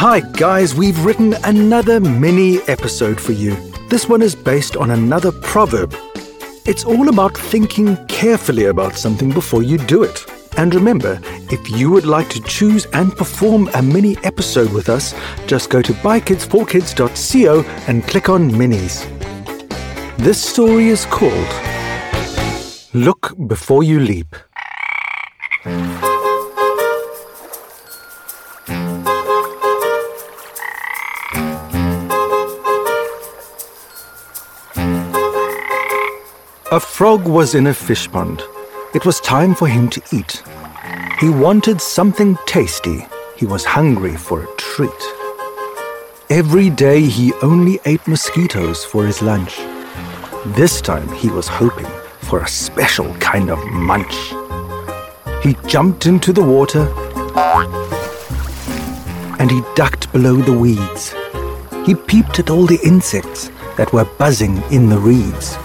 Hi, guys, we've written another mini episode for you. This one is based on another proverb. It's all about thinking carefully about something before you do it. And remember, if you would like to choose and perform a mini episode with us, just go to bykids4kids.co and click on minis. This story is called Look Before You Leap. A frog was in a fish pond. It was time for him to eat. He wanted something tasty. He was hungry for a treat. Every day he only ate mosquitoes for his lunch. This time he was hoping for a special kind of munch. He jumped into the water and he ducked below the weeds. He peeped at all the insects that were buzzing in the reeds.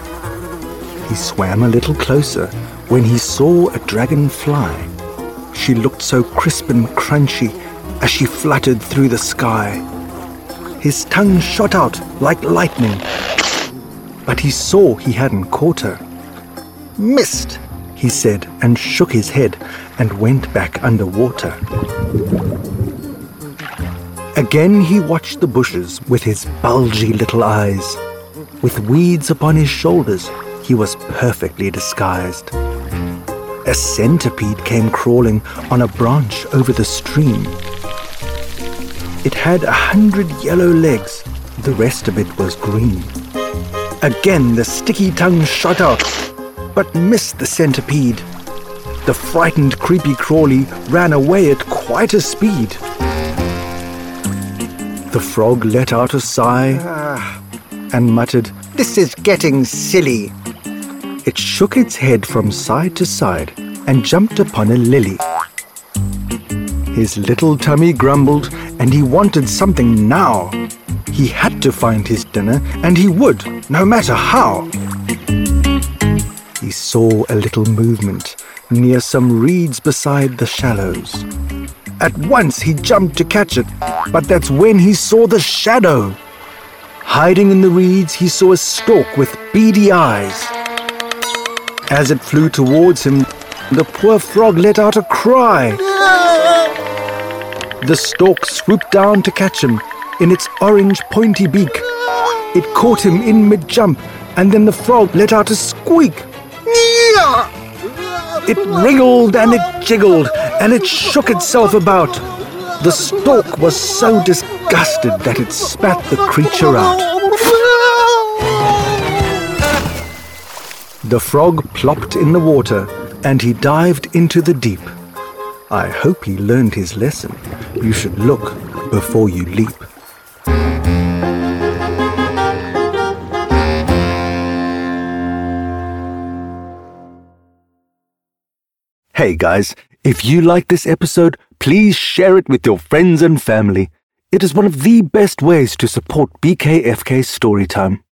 He swam a little closer when he saw a dragonfly. She looked so crisp and crunchy as she fluttered through the sky. His tongue shot out like lightning, but he saw he hadn't caught her. Missed, he said, and shook his head and went back underwater. Again he watched the bushes with his bulgy little eyes. With weeds upon his shoulders, he was perfectly disguised. A centipede came crawling on a branch over the stream. It had a hundred yellow legs, the rest of it was green. Again the sticky tongue shot out, but missed the centipede. The frightened creepy crawly ran away at quite a speed. The frog let out a sigh and muttered, This is getting silly. It shook its head from side to side and jumped upon a lily. His little tummy grumbled and he wanted something now. He had to find his dinner and he would, no matter how. He saw a little movement near some reeds beside the shallows. At once he jumped to catch it, but that's when he saw the shadow. Hiding in the reeds, he saw a stork with beady eyes. As it flew towards him, the poor frog let out a cry. The stork swooped down to catch him in its orange pointy beak. It caught him in mid jump, and then the frog let out a squeak. It wriggled and it jiggled and it shook itself about. The stork was so disgusted that it spat the creature out. The frog plopped in the water and he dived into the deep. I hope he learned his lesson. You should look before you leap. Hey guys, if you like this episode, please share it with your friends and family. It is one of the best ways to support BKFK Storytime.